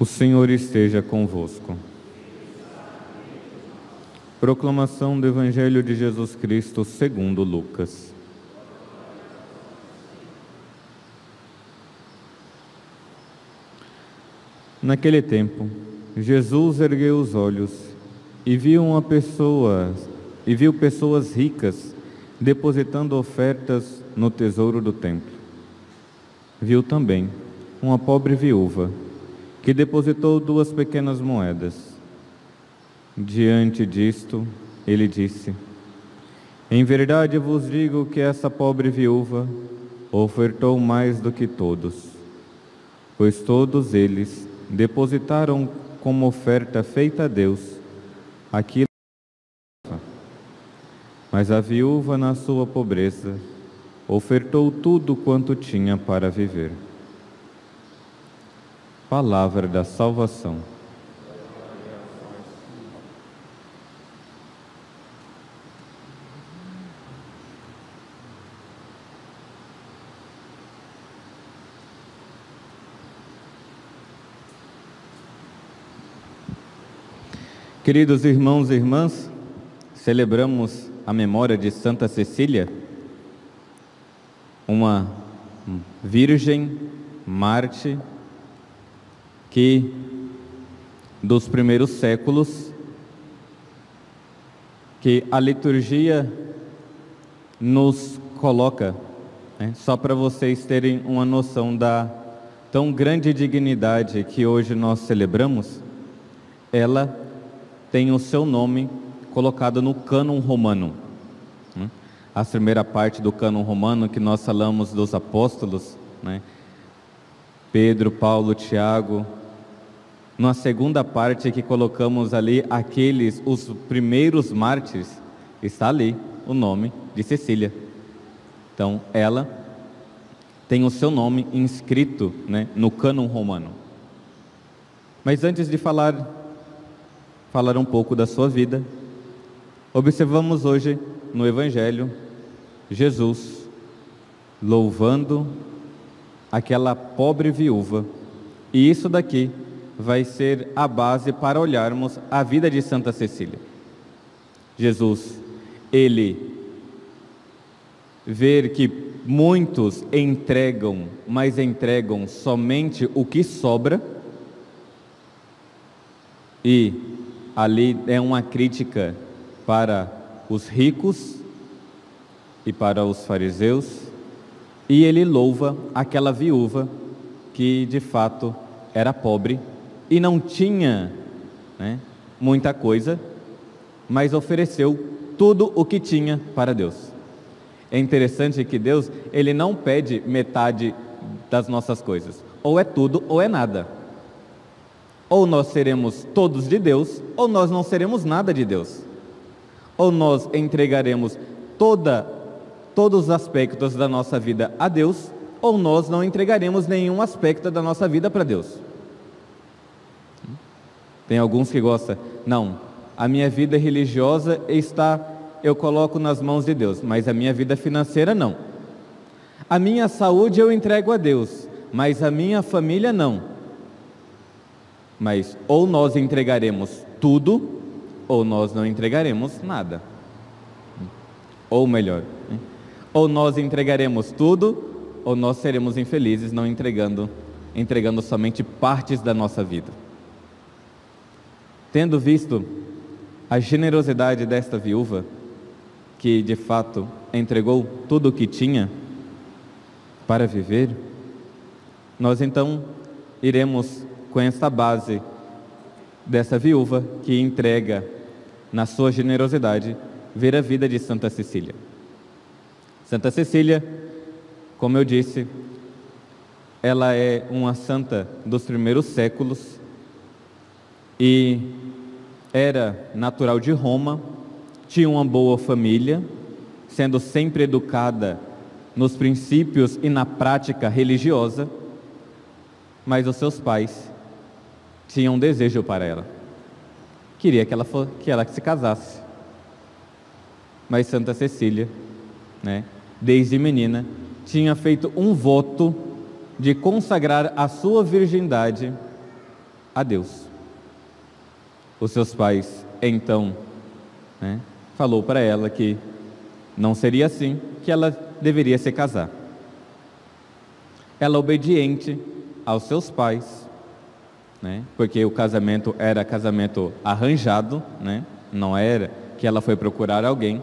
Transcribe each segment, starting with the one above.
O Senhor esteja convosco. Proclamação do Evangelho de Jesus Cristo segundo Lucas. Naquele tempo, Jesus ergueu os olhos e viu uma pessoa e viu pessoas ricas depositando ofertas no tesouro do templo. Viu também uma pobre viúva que depositou duas pequenas moedas. Diante disto, ele disse: Em verdade vos digo que essa pobre viúva ofertou mais do que todos, pois todos eles depositaram como oferta feita a Deus aquilo mas a viúva, na sua pobreza, ofertou tudo quanto tinha para viver. Palavra da salvação. Queridos irmãos e irmãs, celebramos a memória de Santa Cecília, uma virgem, Marte, que dos primeiros séculos, que a liturgia nos coloca, né, só para vocês terem uma noção da tão grande dignidade que hoje nós celebramos, ela tem o seu nome colocado no cânon romano. Né? A primeira parte do cânon romano que nós falamos dos apóstolos, né? Pedro, Paulo, Tiago, na segunda parte que colocamos ali aqueles, os primeiros mártires, está ali o nome de Cecília. Então, ela tem o seu nome inscrito né, no cânon romano. Mas antes de falar, falar um pouco da sua vida, observamos hoje no Evangelho Jesus louvando aquela pobre viúva. E isso daqui vai ser a base para olharmos a vida de Santa Cecília. Jesus, ele ver que muitos entregam, mas entregam somente o que sobra, e ali é uma crítica para os ricos e para os fariseus, e ele louva aquela viúva que de fato era pobre e não tinha né, muita coisa, mas ofereceu tudo o que tinha para Deus. É interessante que Deus, ele não pede metade das nossas coisas. Ou é tudo ou é nada. Ou nós seremos todos de Deus, ou nós não seremos nada de Deus. Ou nós entregaremos toda todos os aspectos da nossa vida a Deus, ou nós não entregaremos nenhum aspecto da nossa vida para Deus. Tem alguns que gostam, não, a minha vida religiosa está, eu coloco nas mãos de Deus, mas a minha vida financeira não. A minha saúde eu entrego a Deus, mas a minha família não. Mas ou nós entregaremos tudo, ou nós não entregaremos nada. Ou melhor, né? ou nós entregaremos tudo, ou nós seremos infelizes não entregando, entregando somente partes da nossa vida. Tendo visto a generosidade desta viúva, que de fato entregou tudo o que tinha para viver, nós então iremos com essa base dessa viúva que entrega na sua generosidade ver a vida de Santa Cecília. Santa Cecília, como eu disse, ela é uma santa dos primeiros séculos e era natural de Roma, tinha uma boa família, sendo sempre educada nos princípios e na prática religiosa, mas os seus pais tinham um desejo para ela. Queria que ela, for, que ela se casasse. Mas Santa Cecília, né, desde menina, tinha feito um voto de consagrar a sua virgindade a Deus. Os seus pais, então, né, falou para ela que não seria assim, que ela deveria se casar. Ela obediente aos seus pais, né, porque o casamento era casamento arranjado, né, não era que ela foi procurar alguém,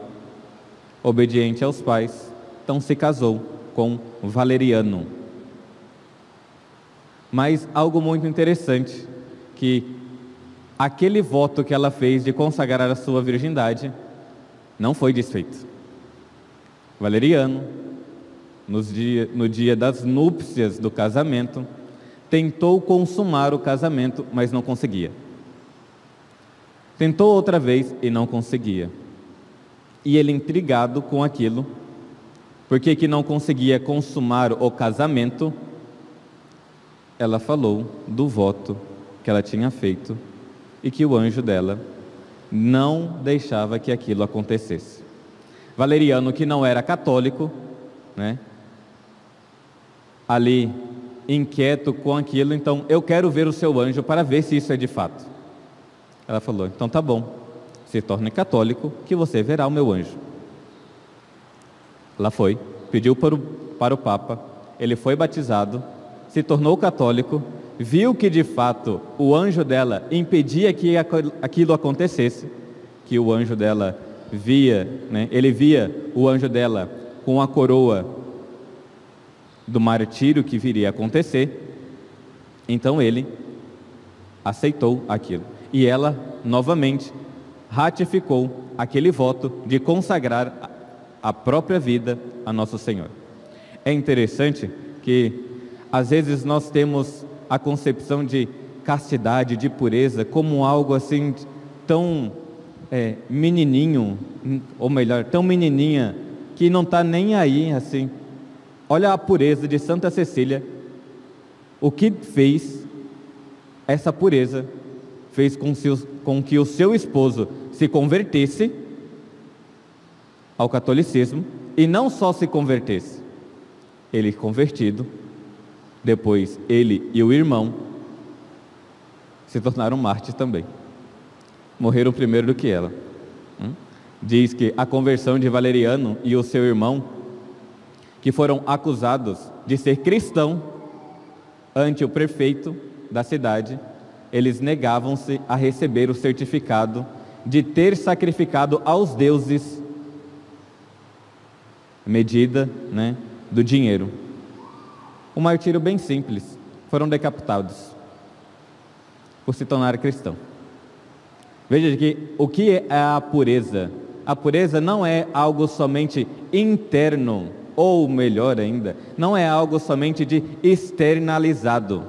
obediente aos pais, então se casou com Valeriano. Mas algo muito interessante, que aquele voto que ela fez de consagrar a sua virgindade não foi desfeito. Valeriano, dia, no dia das núpcias do casamento, tentou consumar o casamento, mas não conseguia. Tentou outra vez e não conseguia. E ele, intrigado com aquilo, porque que não conseguia consumar o casamento, ela falou do voto que ela tinha feito e que o anjo dela não deixava que aquilo acontecesse. Valeriano, que não era católico, né? ali inquieto com aquilo, então eu quero ver o seu anjo para ver se isso é de fato. Ela falou: então tá bom, se torne católico que você verá o meu anjo. Ela foi, pediu para o, para o Papa, ele foi batizado, se tornou católico, viu que de fato o anjo dela impedia que aquilo acontecesse, que o anjo dela via, né, ele via o anjo dela com a coroa do martírio que viria a acontecer, então ele aceitou aquilo. E ela, novamente, ratificou aquele voto de consagrar a própria vida a Nosso Senhor. É interessante que, às vezes, nós temos a concepção de castidade, de pureza, como algo assim tão é, menininho, ou melhor, tão menininha, que não está nem aí assim. Olha a pureza de Santa Cecília. O que fez essa pureza fez com, seus, com que o seu esposo se convertesse ao catolicismo e não só se convertesse, ele convertido, depois ele e o irmão se tornaram mártires também. Morreram primeiro do que ela. Hum? Diz que a conversão de Valeriano e o seu irmão, que foram acusados de ser cristão ante o prefeito da cidade, eles negavam-se a receber o certificado de ter sacrificado aos deuses medida né, do dinheiro. Um martírio bem simples. Foram decapitados por se tornar cristão. Veja que o que é a pureza? A pureza não é algo somente interno, ou melhor ainda, não é algo somente de externalizado.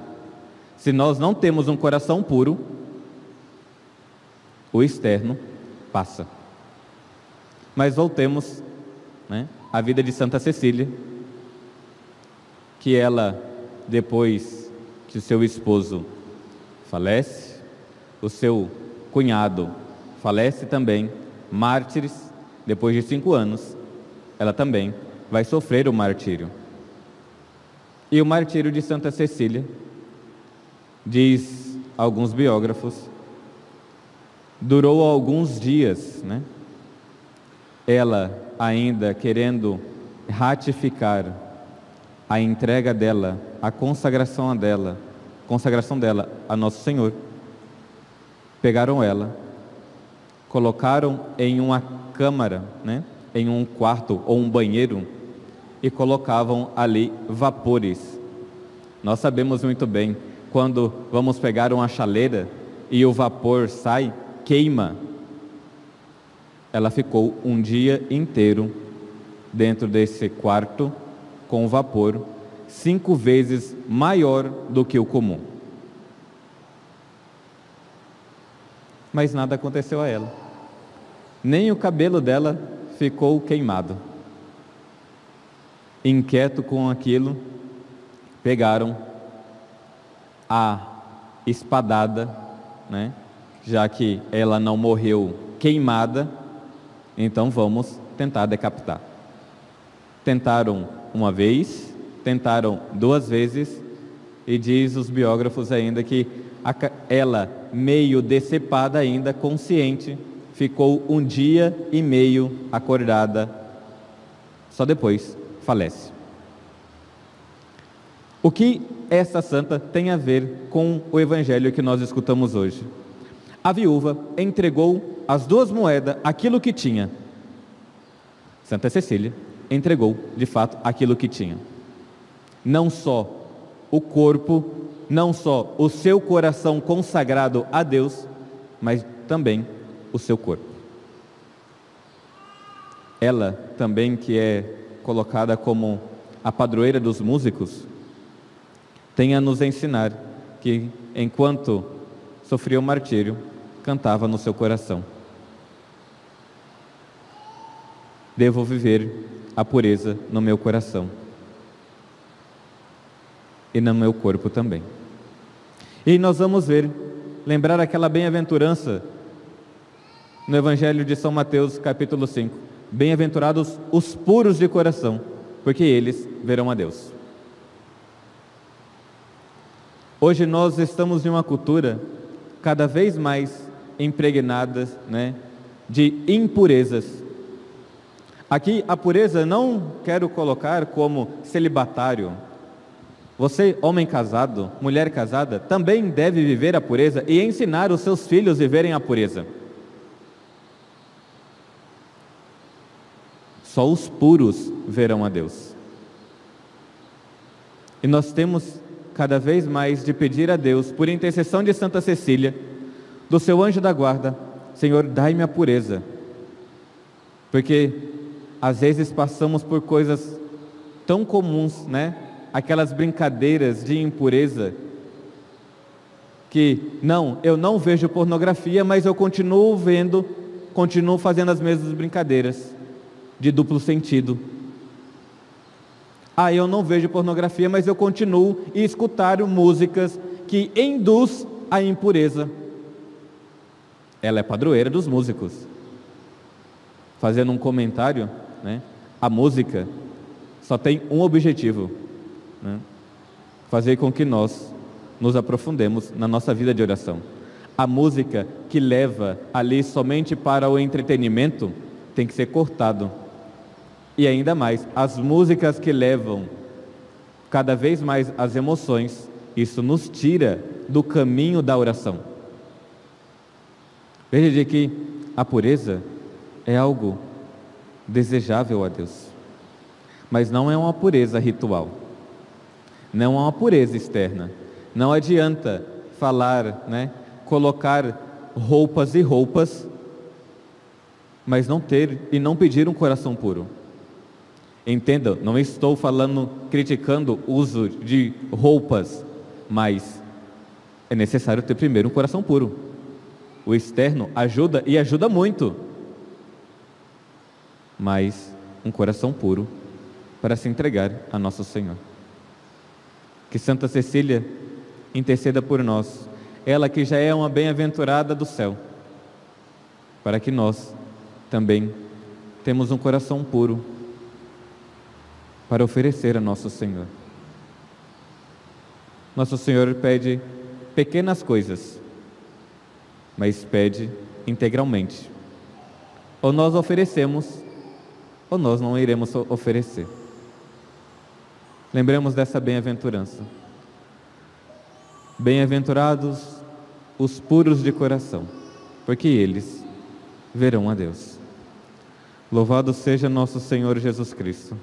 Se nós não temos um coração puro, o externo passa. Mas voltemos né, à vida de Santa Cecília, que ela, depois que o seu esposo falece, o seu cunhado falece também, mártires, depois de cinco anos, ela também vai sofrer o martírio. E o martírio de Santa Cecília, diz alguns biógrafos, durou alguns dias, né? Ela ainda querendo ratificar a entrega dela, a consagração dela, consagração dela a Nosso Senhor. Pegaram ela, colocaram em uma câmara, né? Em um quarto ou um banheiro e colocavam ali vapores. Nós sabemos muito bem quando vamos pegar uma chaleira e o vapor sai, queima. Ela ficou um dia inteiro dentro desse quarto com vapor, cinco vezes maior do que o comum. Mas nada aconteceu a ela. Nem o cabelo dela ficou queimado. Inquieto com aquilo, pegaram a espadada, né? já que ela não morreu queimada, então vamos tentar decapitar. Tentaram uma vez, tentaram duas vezes, e diz os biógrafos ainda que ela, meio decepada ainda, consciente, ficou um dia e meio acordada, só depois falece. O que essa santa tem a ver com o evangelho que nós escutamos hoje? A viúva entregou as duas moedas, aquilo que tinha. Santa Cecília entregou, de fato, aquilo que tinha. Não só o corpo, não só o seu coração consagrado a Deus, mas também o seu corpo. Ela também, que é colocada como a padroeira dos músicos, tem a nos ensinar que, enquanto sofria o martírio, cantava no seu coração: Devo viver a pureza no meu coração e no meu corpo também. E nós vamos ver, lembrar aquela bem-aventurança no Evangelho de São Mateus, capítulo 5. Bem-aventurados os puros de coração, porque eles verão a Deus. Hoje nós estamos em uma cultura cada vez mais impregnada né, de impurezas. Aqui a pureza não quero colocar como celibatário, você, homem casado, mulher casada, também deve viver a pureza e ensinar os seus filhos a viverem a pureza. Só os puros verão a Deus. E nós temos cada vez mais de pedir a Deus, por intercessão de Santa Cecília, do seu anjo da guarda, Senhor, dai-me a pureza. Porque às vezes passamos por coisas tão comuns, né? aquelas brincadeiras de impureza que não, eu não vejo pornografia, mas eu continuo vendo, continuo fazendo as mesmas brincadeiras de duplo sentido. Ah, eu não vejo pornografia, mas eu continuo e escutar músicas que induz a impureza. Ela é padroeira dos músicos. Fazendo um comentário, né? A música só tem um objetivo: né? fazer com que nós nos aprofundemos na nossa vida de oração. A música que leva ali somente para o entretenimento tem que ser cortado. E ainda mais, as músicas que levam cada vez mais as emoções, isso nos tira do caminho da oração. Veja de que a pureza é algo desejável a Deus, mas não é uma pureza ritual não há uma pureza externa. Não adianta falar, né, colocar roupas e roupas, mas não ter e não pedir um coração puro. Entenda, não estou falando, criticando o uso de roupas, mas é necessário ter primeiro um coração puro. O externo ajuda e ajuda muito, mas um coração puro para se entregar a nosso Senhor. Que Santa Cecília interceda por nós, ela que já é uma bem-aventurada do céu, para que nós também temos um coração puro para oferecer a nosso Senhor. Nosso Senhor pede pequenas coisas, mas pede integralmente. Ou nós oferecemos, ou nós não iremos oferecer. Lembremos dessa bem-aventurança. Bem-aventurados os puros de coração, porque eles verão a Deus. Louvado seja nosso Senhor Jesus Cristo.